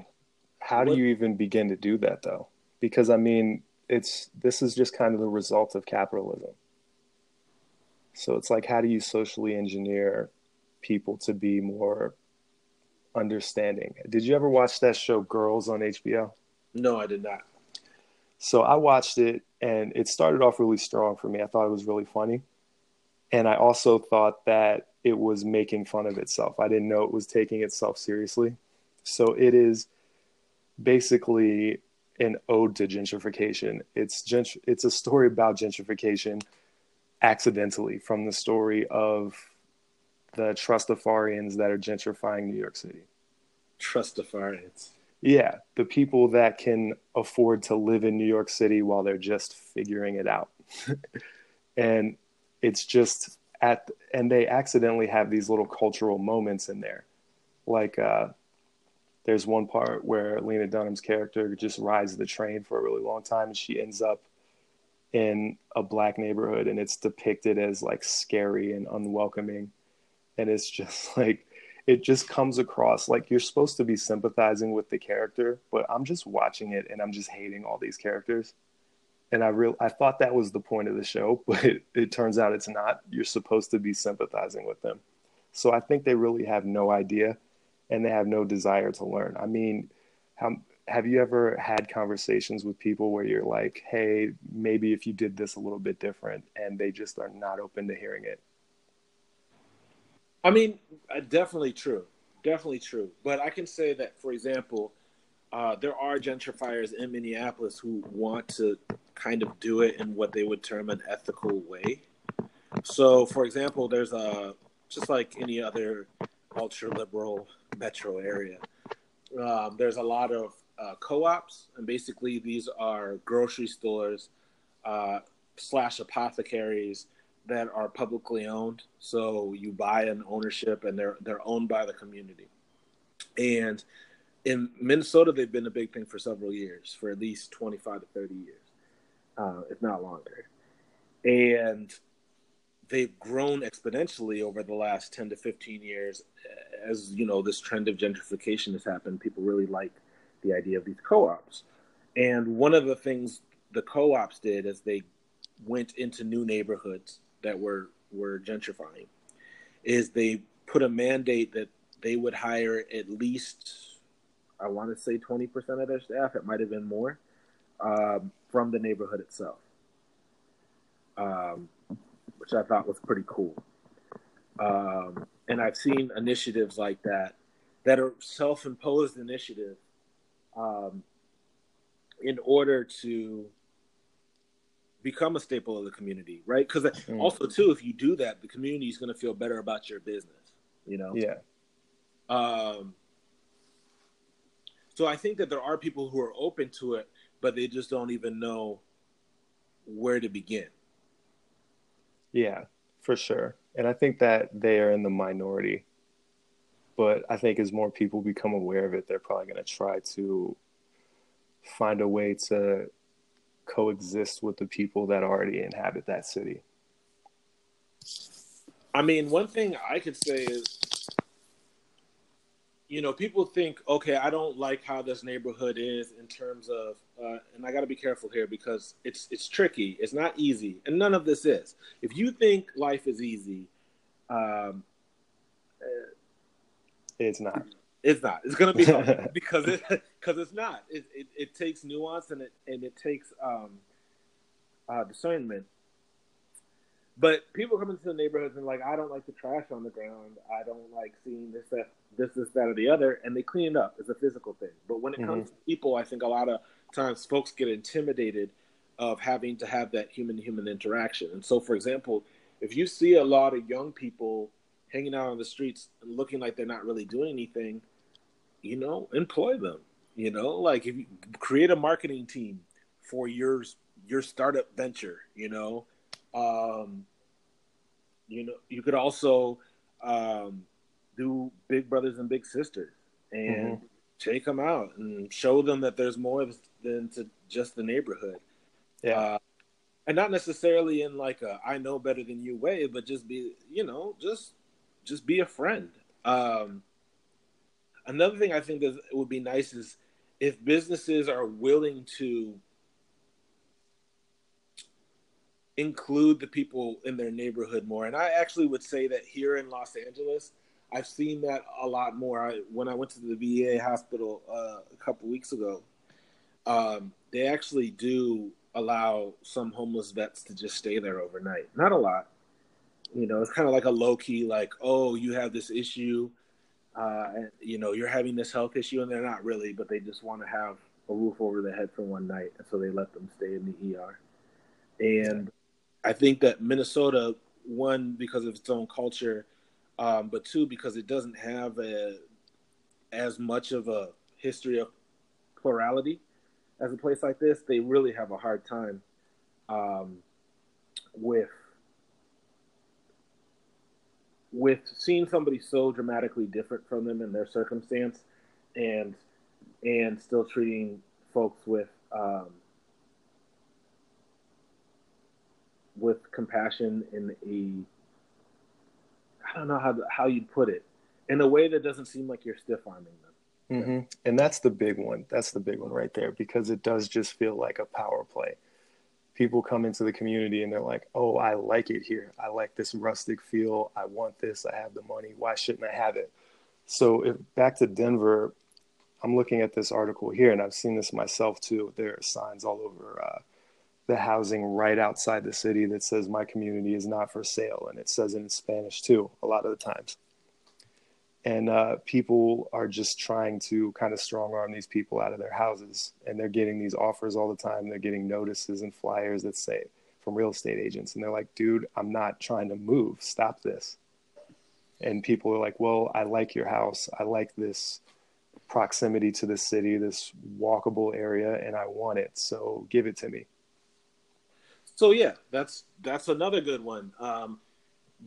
How do you even begin to do that, though? because I mean, it's this is just kind of the result of capitalism. So it's like, how do you socially engineer people to be more understanding? Did you ever watch that show Girls on HBO? No, I did not. So I watched it and it started off really strong for me. I thought it was really funny. And I also thought that it was making fun of itself. I didn't know it was taking itself seriously. So it is basically an ode to gentrification. It's gentr- it's a story about gentrification accidentally from the story of the Trustafarians that are gentrifying New York City. Trustafarians. Yeah, the people that can afford to live in New York City while they're just figuring it out. and it's just at and they accidentally have these little cultural moments in there. Like uh there's one part where Lena Dunham's character just rides the train for a really long time and she ends up in a black neighborhood and it's depicted as like scary and unwelcoming and it's just like it just comes across like you're supposed to be sympathizing with the character but i'm just watching it and i'm just hating all these characters. And i real i thought that was the point of the show but it, it turns out it's not. You're supposed to be sympathizing with them. So i think they really have no idea and they have no desire to learn. I mean how have you ever had conversations with people where you're like, hey, maybe if you did this a little bit different, and they just are not open to hearing it? I mean, uh, definitely true. Definitely true. But I can say that, for example, uh, there are gentrifiers in Minneapolis who want to kind of do it in what they would term an ethical way. So, for example, there's a just like any other ultra liberal metro area. Um, there's a lot of uh, co-ops, and basically these are grocery stores uh, slash apothecaries that are publicly owned. So you buy an ownership, and they're they're owned by the community. And in Minnesota, they've been a big thing for several years, for at least twenty five to thirty years, uh, if not longer. And they've grown exponentially over the last 10 to 15 years as you know this trend of gentrification has happened people really like the idea of these co-ops. And one of the things the co-ops did is they went into new neighborhoods that were were gentrifying is they put a mandate that they would hire at least I want to say 20% of their staff, it might have been more, um, from the neighborhood itself, um, which I thought was pretty cool. Um, and I've seen initiatives like that that are self-imposed initiatives um, in order to become a staple of the community, right? Because mm. also too, if you do that, the community is going to feel better about your business. You know. Yeah. Um. So I think that there are people who are open to it, but they just don't even know where to begin. Yeah, for sure. And I think that they are in the minority but I think as more people become aware of it, they're probably going to try to find a way to coexist with the people that already inhabit that city. I mean, one thing I could say is, you know, people think, okay, I don't like how this neighborhood is in terms of, uh, and I got to be careful here because it's it's tricky. It's not easy, and none of this is. If you think life is easy, um, it's not. It's not. It's gonna be because it because it's not. It, it, it takes nuance and it and it takes um, uh, discernment. But people come into the neighborhoods and like, I don't like the trash on the ground. I don't like seeing this, that, this, this, that, or the other, and they clean it up. It's a physical thing. But when it mm-hmm. comes to people, I think a lot of times folks get intimidated of having to have that human-human interaction. And so, for example, if you see a lot of young people hanging out on the streets and looking like they're not really doing anything, you know, employ them. You know, like if you create a marketing team for your your startup venture, you know, um, you know, you could also um, do Big Brothers and Big Sisters and mm-hmm. take them out and show them that there's more than to just the neighborhood. Yeah. Uh, and not necessarily in like a I know better than you way, but just be, you know, just just be a friend. Um, another thing I think that would be nice is if businesses are willing to include the people in their neighborhood more. And I actually would say that here in Los Angeles, I've seen that a lot more. I, when I went to the VA hospital uh, a couple weeks ago, um, they actually do allow some homeless vets to just stay there overnight. Not a lot. You know, it's kind of like a low key, like, oh, you have this issue, uh, you know, you're having this health issue, and they're not really, but they just want to have a roof over their head for one night, and so they let them stay in the ER. And I think that Minnesota, one because of its own culture, um, but two because it doesn't have a, as much of a history of plurality as a place like this, they really have a hard time um, with with seeing somebody so dramatically different from them in their circumstance, and and still treating folks with um, with compassion in a I don't know how how you'd put it in a way that doesn't seem like you're stiff arming them. Mm-hmm. And that's the big one. That's the big one right there because it does just feel like a power play. People come into the community and they're like, "Oh, I like it here. I like this rustic feel. I want this. I have the money. Why shouldn't I have it?" So, if back to Denver, I'm looking at this article here, and I've seen this myself too. There are signs all over uh, the housing right outside the city that says my community is not for sale, and it says it in Spanish too. A lot of the times and uh, people are just trying to kind of strong arm these people out of their houses. And they're getting these offers all the time. They're getting notices and flyers that say from real estate agents. And they're like dude i'm not trying to move. Stop this. And people are like well i like your house. I like this proximity to the city this walkable area and i want it. So give it to me. So yeah that's that's another good one. Um,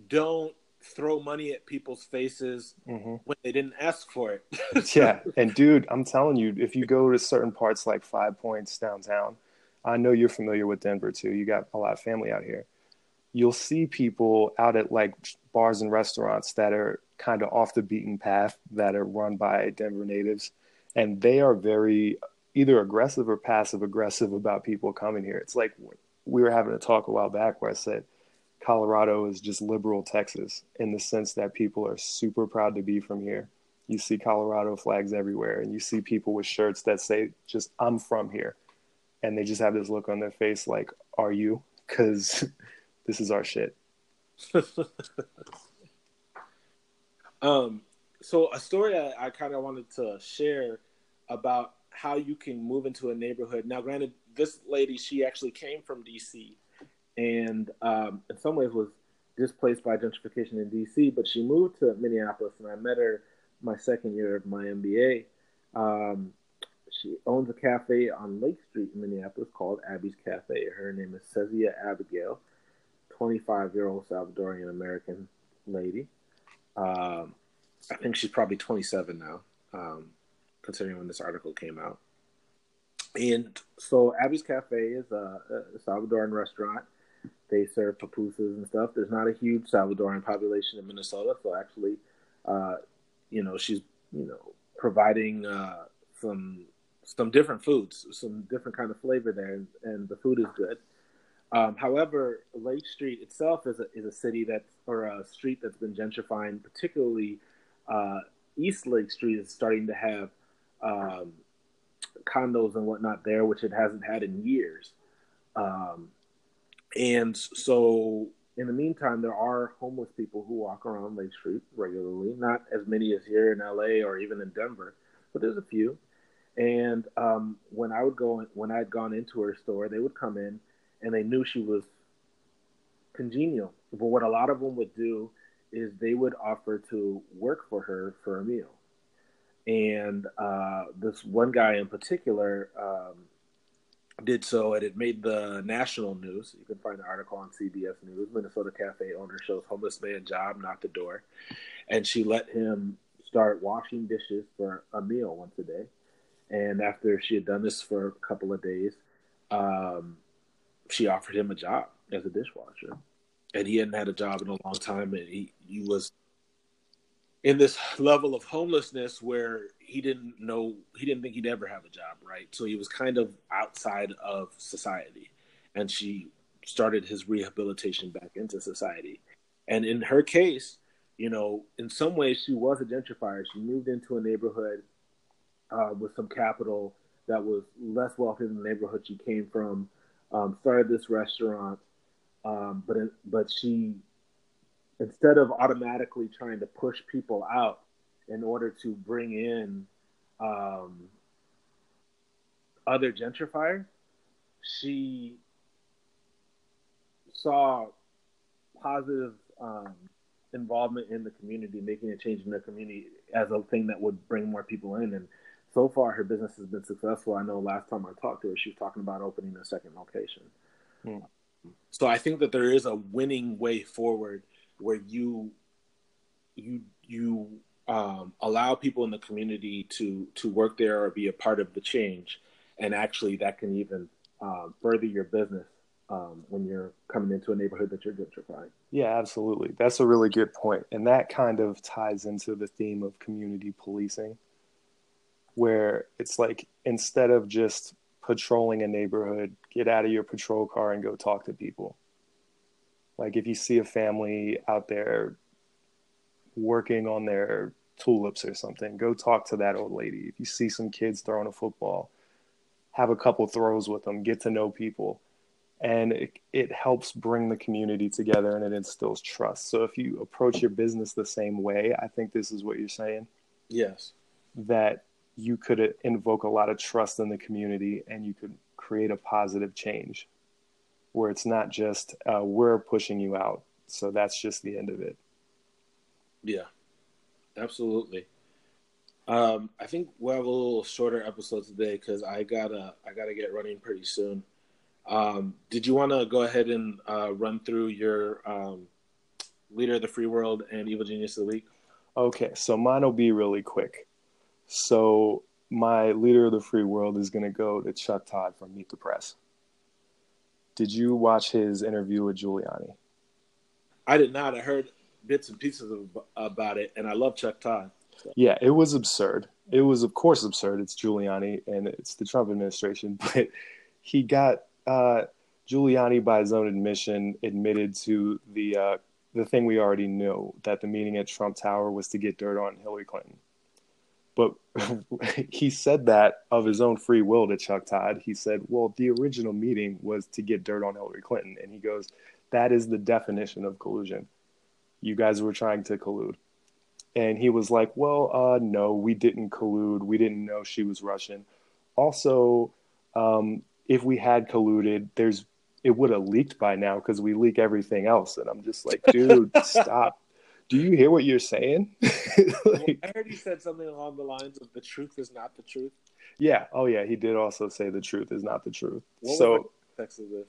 don't throw money at people's faces mm-hmm. when they didn't ask for it. yeah, and dude, I'm telling you, if you go to certain parts like Five Points downtown, I know you're familiar with Denver too. You got a lot of family out here. You'll see people out at like bars and restaurants that are kind of off the beaten path that are run by Denver natives, and they are very either aggressive or passive aggressive about people coming here. It's like we were having a talk a while back where I said Colorado is just liberal Texas in the sense that people are super proud to be from here. You see Colorado flags everywhere, and you see people with shirts that say, just, I'm from here. And they just have this look on their face like, Are you? Because this is our shit. um, so, a story I, I kind of wanted to share about how you can move into a neighborhood. Now, granted, this lady, she actually came from DC and um, in some ways was displaced by gentrification in DC. But she moved to Minneapolis, and I met her my second year of my MBA. Um, she owns a cafe on Lake Street in Minneapolis called Abby's Cafe. Her name is Cezia Abigail, 25 year old Salvadorian American lady. Um, I think she's probably 27 now, um, considering when this article came out. And so Abby's Cafe is a, a Salvadoran restaurant they serve pupusas and stuff. There's not a huge Salvadoran population in Minnesota, so actually, uh, you know, she's you know providing uh, some some different foods, some different kind of flavor there, and, and the food is good. Um, however, Lake Street itself is a is a city that's or a street that's been gentrifying, particularly uh, East Lake Street is starting to have um, condos and whatnot there, which it hasn't had in years. Um, and so, in the meantime, there are homeless people who walk around Lake Street regularly. Not as many as here in LA or even in Denver, but there's a few. And um, when I would go, when I had gone into her store, they would come in, and they knew she was congenial. But what a lot of them would do is they would offer to work for her for a meal. And uh, this one guy in particular, um, did so, and it made the national news. You can find the article on CBS News. Minnesota cafe owner shows homeless man job, knocked the door, and she let him start washing dishes for a meal once a day. And after she had done this for a couple of days, um, she offered him a job as a dishwasher. And he hadn't had a job in a long time, and he, he was in this level of homelessness where he didn't know he didn't think he'd ever have a job right? So he was kind of outside of society. And she started his rehabilitation back into society. And in her case you know in some ways she was a gentrifier. She moved into a neighborhood uh, with some capital that was less wealthy than the neighborhood she came from. Um, started this restaurant, um, but but she instead of automatically trying to push people out in order to bring in um, other gentrifiers, she saw positive um, involvement in the community, making a change in the community as a thing that would bring more people in. And so far, her business has been successful. I know last time I talked to her, she was talking about opening a second location. Hmm. So I think that there is a winning way forward where you you you um, allow people in the community to to work there or be a part of the change, and actually that can even uh, further your business um, when you're coming into a neighborhood that you're gentrifying. Yeah, absolutely. That's a really good point, and that kind of ties into the theme of community policing, where it's like instead of just patrolling a neighborhood, get out of your patrol car and go talk to people. Like if you see a family out there working on their tulips or something, go talk to that old lady. If you see some kids throwing a football, have a couple throws with them, get to know people. And it, it helps bring the community together and it instills trust. So if you approach your business the same way, I think this is what you're saying. Yes. That you could invoke a lot of trust in the community and you could create a positive change where it's not just uh, we're pushing you out. So that's just the end of it. Yeah, absolutely. Um, I think we'll have a little shorter episode today because I gotta I gotta get running pretty soon. Um, did you want to go ahead and uh, run through your um, leader of the free world and evil genius of the week? Okay, so mine will be really quick. So my leader of the free world is going to go to Chuck Todd from Meet the Press. Did you watch his interview with Giuliani? I did not. I heard bits and pieces of, about it, and I love Chuck Todd. So. Yeah, it was absurd. It was, of course, absurd. It's Giuliani and it's the Trump administration, but he got uh, Giuliani, by his own admission, admitted to the uh, the thing we already knew that the meeting at Trump Tower was to get dirt on Hillary Clinton. He said that of his own free will to Chuck Todd. He said, Well, the original meeting was to get dirt on Hillary Clinton. And he goes, That is the definition of collusion. You guys were trying to collude. And he was like, Well, uh, no, we didn't collude. We didn't know she was Russian. Also, um, if we had colluded, there's it would have leaked by now because we leak everything else. And I'm just like, dude, stop do you hear what you're saying? like, I heard he said something along the lines of the truth is not the truth. Yeah. Oh, yeah. He did also say the truth is not the truth. What so, text of this?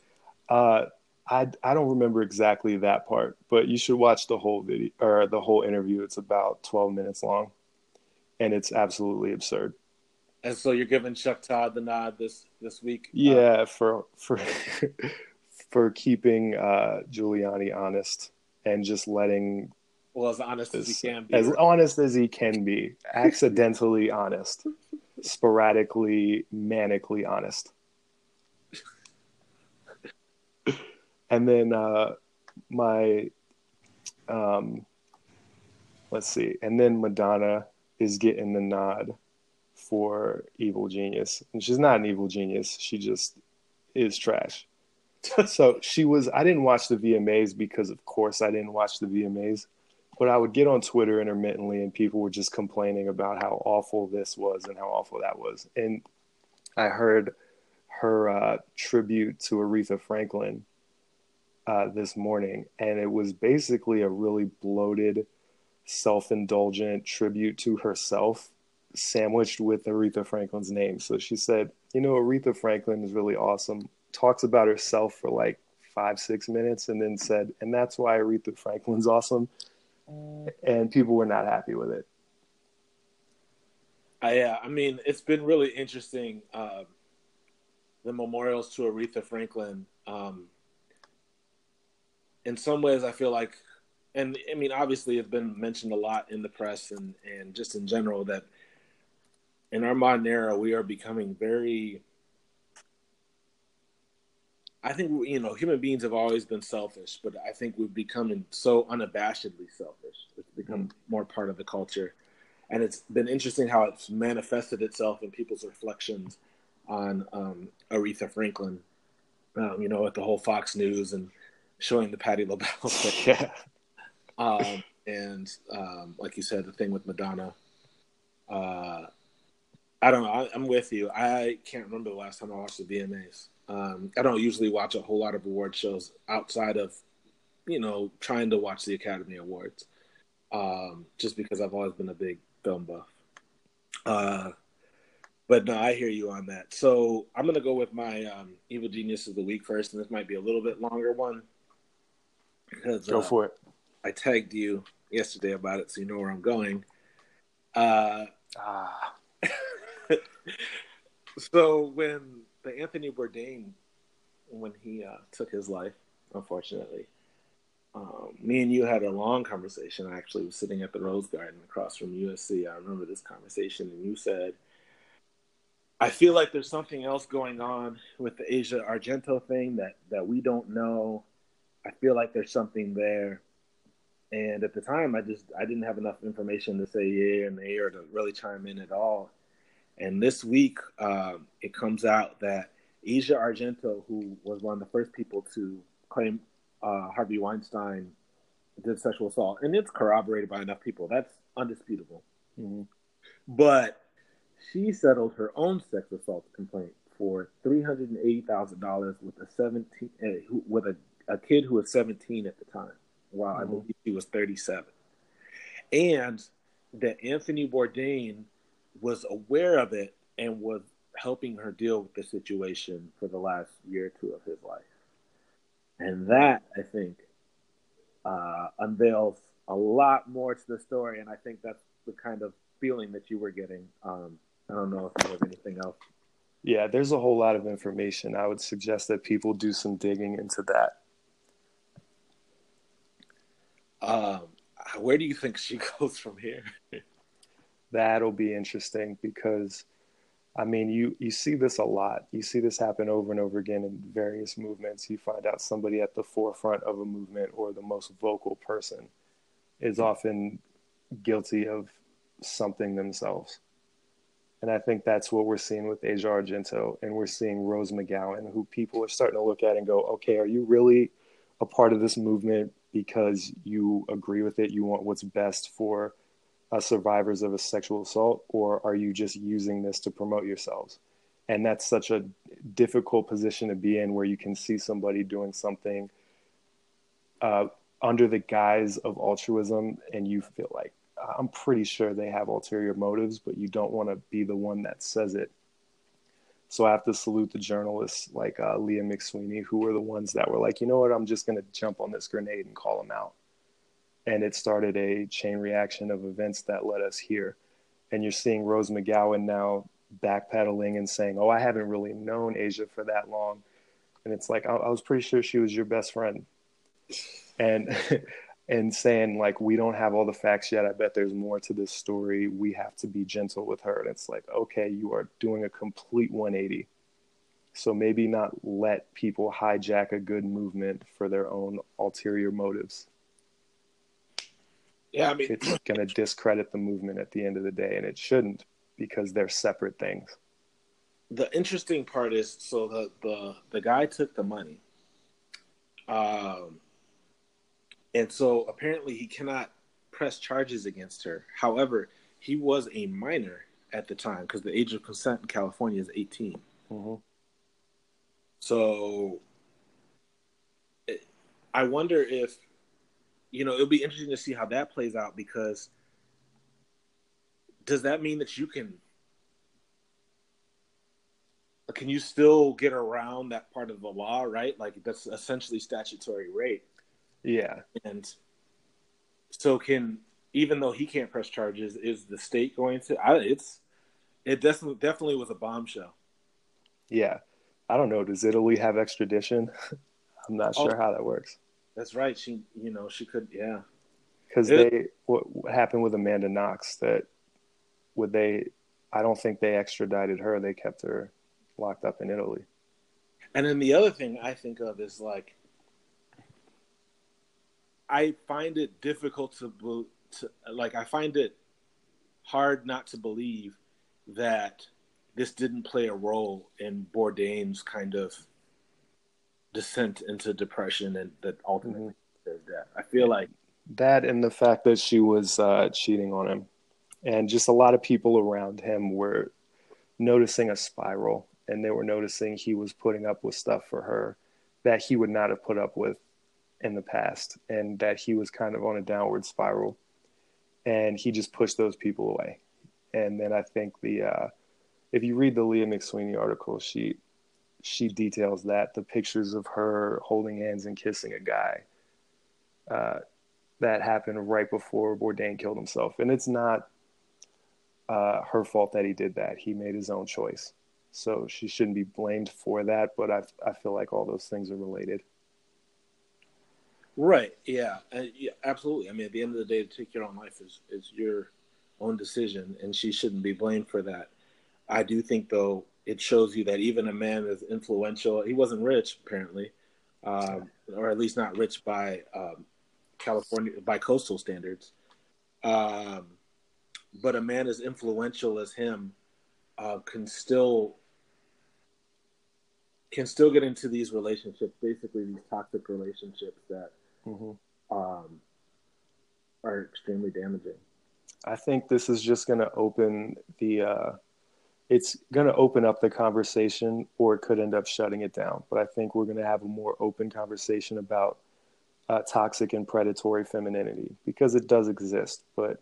Uh, I I don't remember exactly that part, but you should watch the whole video or the whole interview. It's about 12 minutes long, and it's absolutely absurd. And so you're giving Chuck Todd the nod this this week. Yeah, uh, for for for keeping uh, Giuliani honest and just letting well, as honest as, as he can be. As honest as he can be. Accidentally honest. Sporadically, manically honest. and then uh, my, um, let's see, and then Madonna is getting the nod for Evil Genius. And she's not an evil genius, she just is trash. so she was, I didn't watch the VMAs because, of course, I didn't watch the VMAs but I would get on Twitter intermittently and people were just complaining about how awful this was and how awful that was. And I heard her uh, tribute to Aretha Franklin uh, this morning, and it was basically a really bloated, self indulgent tribute to herself, sandwiched with Aretha Franklin's name. So she said, You know, Aretha Franklin is really awesome, talks about herself for like five, six minutes, and then said, And that's why Aretha Franklin's awesome and people were not happy with it. Uh, yeah, I mean, it's been really interesting. Uh, the memorials to Aretha Franklin. Um, in some ways, I feel like, and I mean, obviously, it's been mentioned a lot in the press and and just in general that in our modern era, we are becoming very I think you know human beings have always been selfish, but I think we've become so unabashedly selfish. It's become mm. more part of the culture, and it's been interesting how it's manifested itself in people's reflections on um, Aretha Franklin, um, you know, with the whole Fox News and showing the Patti LaBelle thing. Yeah. Um, and um, like you said, the thing with Madonna. Uh, I don't know. I, I'm with you. I can't remember the last time I watched the VMAs. Um, I don't usually watch a whole lot of award shows outside of, you know, trying to watch the Academy Awards, um, just because I've always been a big film buff. Uh, but no, I hear you on that. So I'm gonna go with my um, evil genius of the week first, and this might be a little bit longer one because Go uh, for it. I tagged you yesterday about it, so you know where I'm going. Uh, Ah, so when the Anthony Bourdain, when he uh, took his life, unfortunately, um, me and you had a long conversation. I actually was sitting at the Rose Garden across from USC. I remember this conversation, and you said, "I feel like there's something else going on with the Asia Argento thing that that we don't know. I feel like there's something there." And at the time, I just I didn't have enough information to say yeah or nay or to really chime in at all. And this week, um, it comes out that Asia Argento, who was one of the first people to claim uh, Harvey Weinstein did sexual assault, and it's corroborated by enough people. That's undisputable. mhm. But she settled her own sex assault complaint for three hundred and eighty thousand dollars with a seventeen uh, who- with a, a kid who was seventeen at the time, while I Mhm. believe she was thirty seven, and that Anthony Bourdain was aware of it and was helping her deal with the situation for the last year or two of his life, and that I think uh, unveils a lot more to the story, and I think that's the kind of feeling that you were getting. Um, I don't know if you have anything else. Yeah, there's a whole lot of information. I would suggest that people do some digging into that. Um, where do you think she goes from here? That'll be interesting because, I mean, you you see this a lot. You see this happen over and over again in various movements. You find out somebody at the forefront of a movement or the most vocal person is often guilty of something themselves. And I think that's what we're seeing with Asia Argento, and we're seeing Rose McGowan, who people are starting to look at and go, okay, are you really a part of this movement because you agree with it? You want what's best for uh, survivors of a sexual assault, or are you just using this to promote yourselves? And that's such a difficult position to be in where you can see somebody doing something uh, under the guise of altruism, and you feel like, I'm pretty sure they have ulterior motives, but you don't want to be the one that says it. So I have to salute the journalists like uh, Leah McSweeney, who were the ones that were like, you know what, I'm just going to jump on this grenade and call them out. And it started a chain reaction of events that led us here. And you're seeing Rose McGowan now backpedaling and saying, oh, I haven't really known Asia for that long. And it's like, I, I was pretty sure she was your best friend. And and saying like we don't have all the facts yet i bet there's more to this story we have to be gentle with her and it's like okay you are doing a complete 180 so maybe not let people hijack a good movement for their own ulterior motives Yeah, I mean, it's going to discredit the movement at the end of the day and it shouldn't because they're separate things the interesting part is so the the the guy took the money, um, and so apparently he cannot press charges against her. However, he was a minor at the time because the age of consent in California is 18. Mhm. So it, I wonder if, you know, it'll be interesting to see how that plays out because does that mean that you can, can you still get around that part of the law, right? Like that's essentially statutory rape. yeah And so can, even though he can't press charges, is the state going to, I, it's, it definitely, definitely was a bombshell. yeah i don't know does italy have extradition i'm not Oh. sure how that works That's right. She, you know, she could, yeah. because they what, what happened with Amanda Knox that would they I don't think they extradited her they kept her locked up in Italy And then the other thing I think of is like, I find it difficult to, to like, I find it hard not to believe that this didn't play a role in Bourdain's kind of descent into depression and that ultimately mm-hmm. death. I feel like that and the fact that she was uh, cheating on him, and just a lot of people around him were noticing a spiral, and they were noticing he was putting up with stuff for her that he would not have put up with in the past, and that he was kind of on a downward spiral, and he just pushed those people away. And then I think the uh, if you read the Leah McSweeney article, she she details that the pictures of her holding hands and kissing a guy uh, that happened right before Bourdain killed himself, and it's not uh, her fault that he did that. He made his own choice, so she shouldn't be blamed for that. But I I feel like all those things are related. Right. Yeah. Uh, yeah. Absolutely. I mean, at the end of the day, to take your own life is is your own decision, and she shouldn't be blamed for that. I do think, though, it shows you that even a man as influential, he wasn't rich apparently, um, or at least not rich by um, California by coastal standards. Um, but a man as influential as him uh, can still can still get into these relationships, basically these toxic relationships that mm-hmm. um, are extremely damaging. I think this is just going to open the uh, it's going to open up the conversation or it could end up shutting it down. But I think we're going to have a more open conversation about uh, toxic and predatory femininity because it does exist. But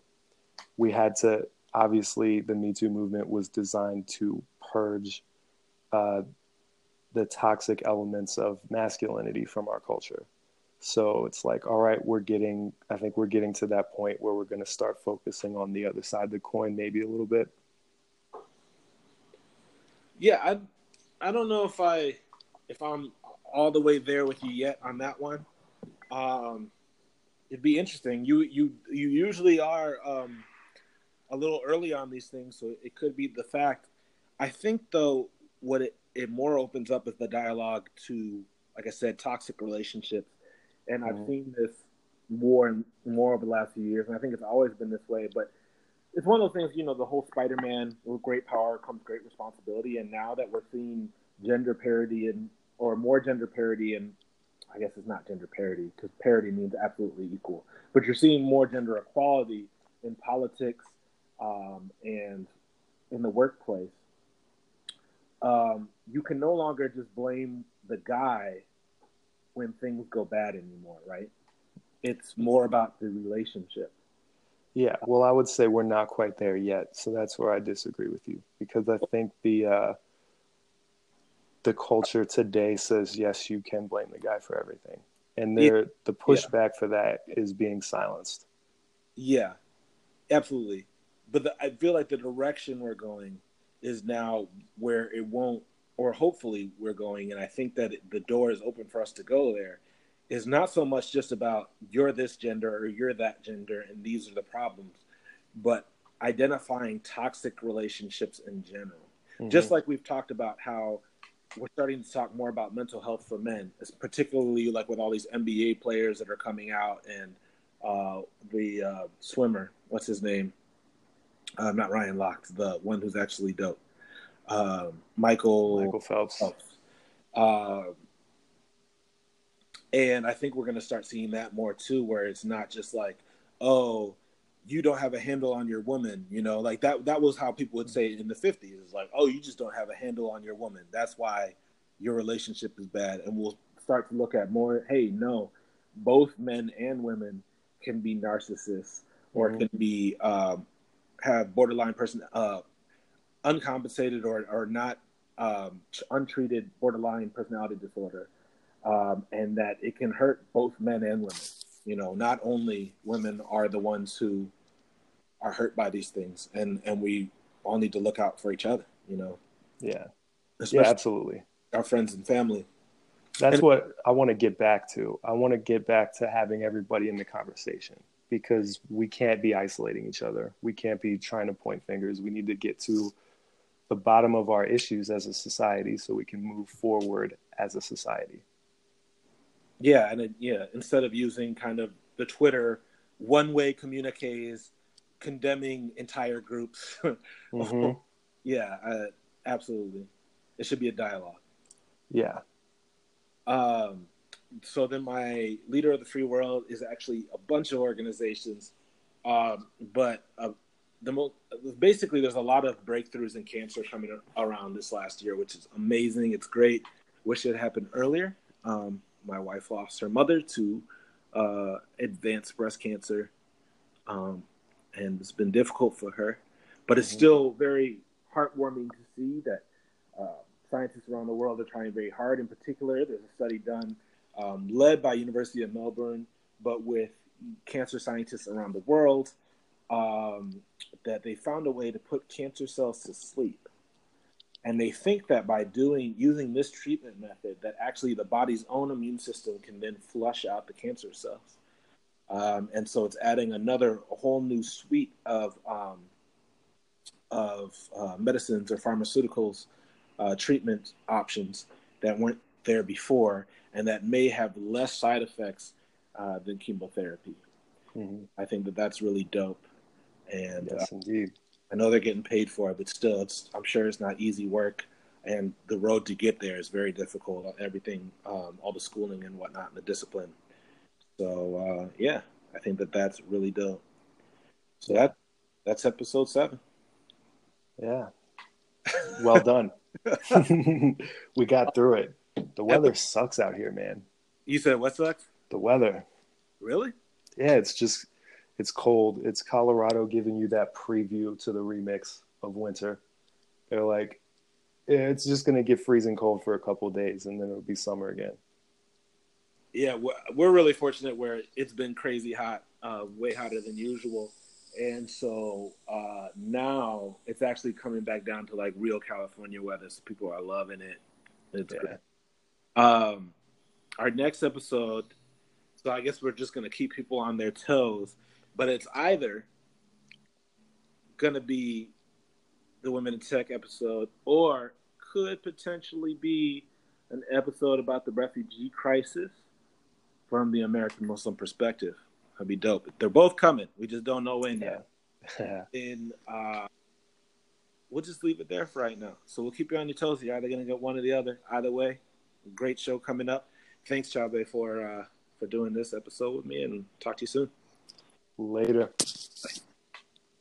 we had to, obviously, the Me Too movement was designed to purge uh, the toxic elements of masculinity from our culture. So it's like, all right, we're getting, I think we're getting to that point where we're going to start focusing on the other side of the coin, maybe a little bit yeah, I I don't know if I if I'm all the way there with you yet on that one. Um, it'd be interesting. You you you usually are um, a little early on these things, so it could be the fact. I think though, what it it more opens up is the dialogue to, like I said, toxic relationships, and mm-hmm. I've seen this more and more over the last few years, and I think it's always been this way, but it's one of those things, you know, the whole Spider-Man with great power comes great responsibility, and now that we're seeing gender parity and or more gender parity, and I guess it's not gender parity because parity means absolutely equal, but you're seeing more gender equality in politics um, and in the workplace. Um, you can no longer just blame the guy when things go bad anymore, right? It's more about the relationship. Yeah, well, I would say we're not quite there yet, so that's where I disagree with you because I think the uh, the culture today says yes, you can blame the guy for everything, and there yeah. the pushback yeah. for that is being silenced. Yeah, absolutely, but the, I feel like the direction we're going is now where it won't, or hopefully we're going, and I think that it, the door is open for us to go there is not so much just about you're this gender or you're that gender and these are the problems, but identifying toxic relationships in general. Mm-hmm. Just like we've talked about how we're starting to talk more about mental health for men, it's particularly like with all these NBA players that are coming out and uh, the uh, swimmer, what's his name? Uh, not Ryan Lochte, the one who's actually dope. Um, Michael Michael Phelps. Phelps. And I think we're going to start seeing that more too, where it's not just like, oh, you don't have a handle on your woman, you know, like that. That was how people would say in the '50s. It's like, oh, you just don't have a handle on your woman. That's why your relationship is bad. And we'll start to look at more. Hey, no, both men and women can be narcissists or mm-hmm. can be um, have borderline person uh, uncompensated or or not um, untreated borderline personality disorder um, and that it can hurt both men and women. You know, not only women are the ones who are hurt by these things, and and we all need to look out for each other. You know. Yeah. Especially yeah, absolutely. Our friends and family. That's and, what I want to get back to. I want to get back to having everybody in the conversation because we can't be isolating each other. We can't be trying to point fingers. We need to get to the bottom of our issues as a society so we can move forward as a society. Yeah, and it, yeah, instead of using kind of the Twitter one-way communiques condemning entire groups. mm-hmm. yeah, uh, Absolutely, it should be a dialogue. Yeah. Um, so then my leader of the free world is actually a bunch of organizations, um, but uh, the most basically there's a lot of breakthroughs in cancer coming around this last year, which is amazing. It's great. Wish it happened earlier. Um, my wife lost her mother to uh, advanced breast cancer, um, and it's been difficult for her. But it's mm-hmm. still very heartwarming to see that uh, scientists around the world are trying very hard. In particular, there's a study done um, led by University of Melbourne, but with cancer scientists around the world, um, that they found a way to put cancer cells to sleep. And they think that by doing using this treatment method, that actually the body's own immune system can then flush out the cancer cells. Um, and so it's adding another a whole new suite of um, of uh, medicines or pharmaceuticals uh, treatment options that weren't there before, and that may have less side effects uh, than chemotherapy. Mm-hmm. I think that that's really dope. And yes, uh, indeed. I know they're getting paid for it, but still, it's I'm sure it's not easy work, and the road to get there is very difficult. Everything, um, all the schooling and whatnot, and the discipline. So uh, yeah, I think that that's really dope. So that that's episode seven. Yeah, well done. we got through it. The weather sucks out here, man. You said what sucks? The weather. Really? Yeah, it's just it's cold. It's Colorado giving you that preview to the remix of winter. They're like, it's just gonna get freezing cold for a couple days, and then it'll be summer again. Yeah, we're really fortunate where it's been crazy hot, uh, way hotter than usual, and so uh, now it's actually coming back down to like real California weather. So people are loving it. It's yeah. great. Um, our next episode. So I guess we're just gonna keep people on their toes but it's either going to be the Women in Tech episode or could potentially be an episode about the refugee crisis from the American Muslim perspective. That'd be dope. They're both coming. We just don't know when yet. and uh, we'll just leave it there for right now. So we'll keep you on your toes. You're either going to get one or the other. Either way, great show coming up. Thanks, Chabe, for uh, for doing this episode with me, and talk to you soon. Later.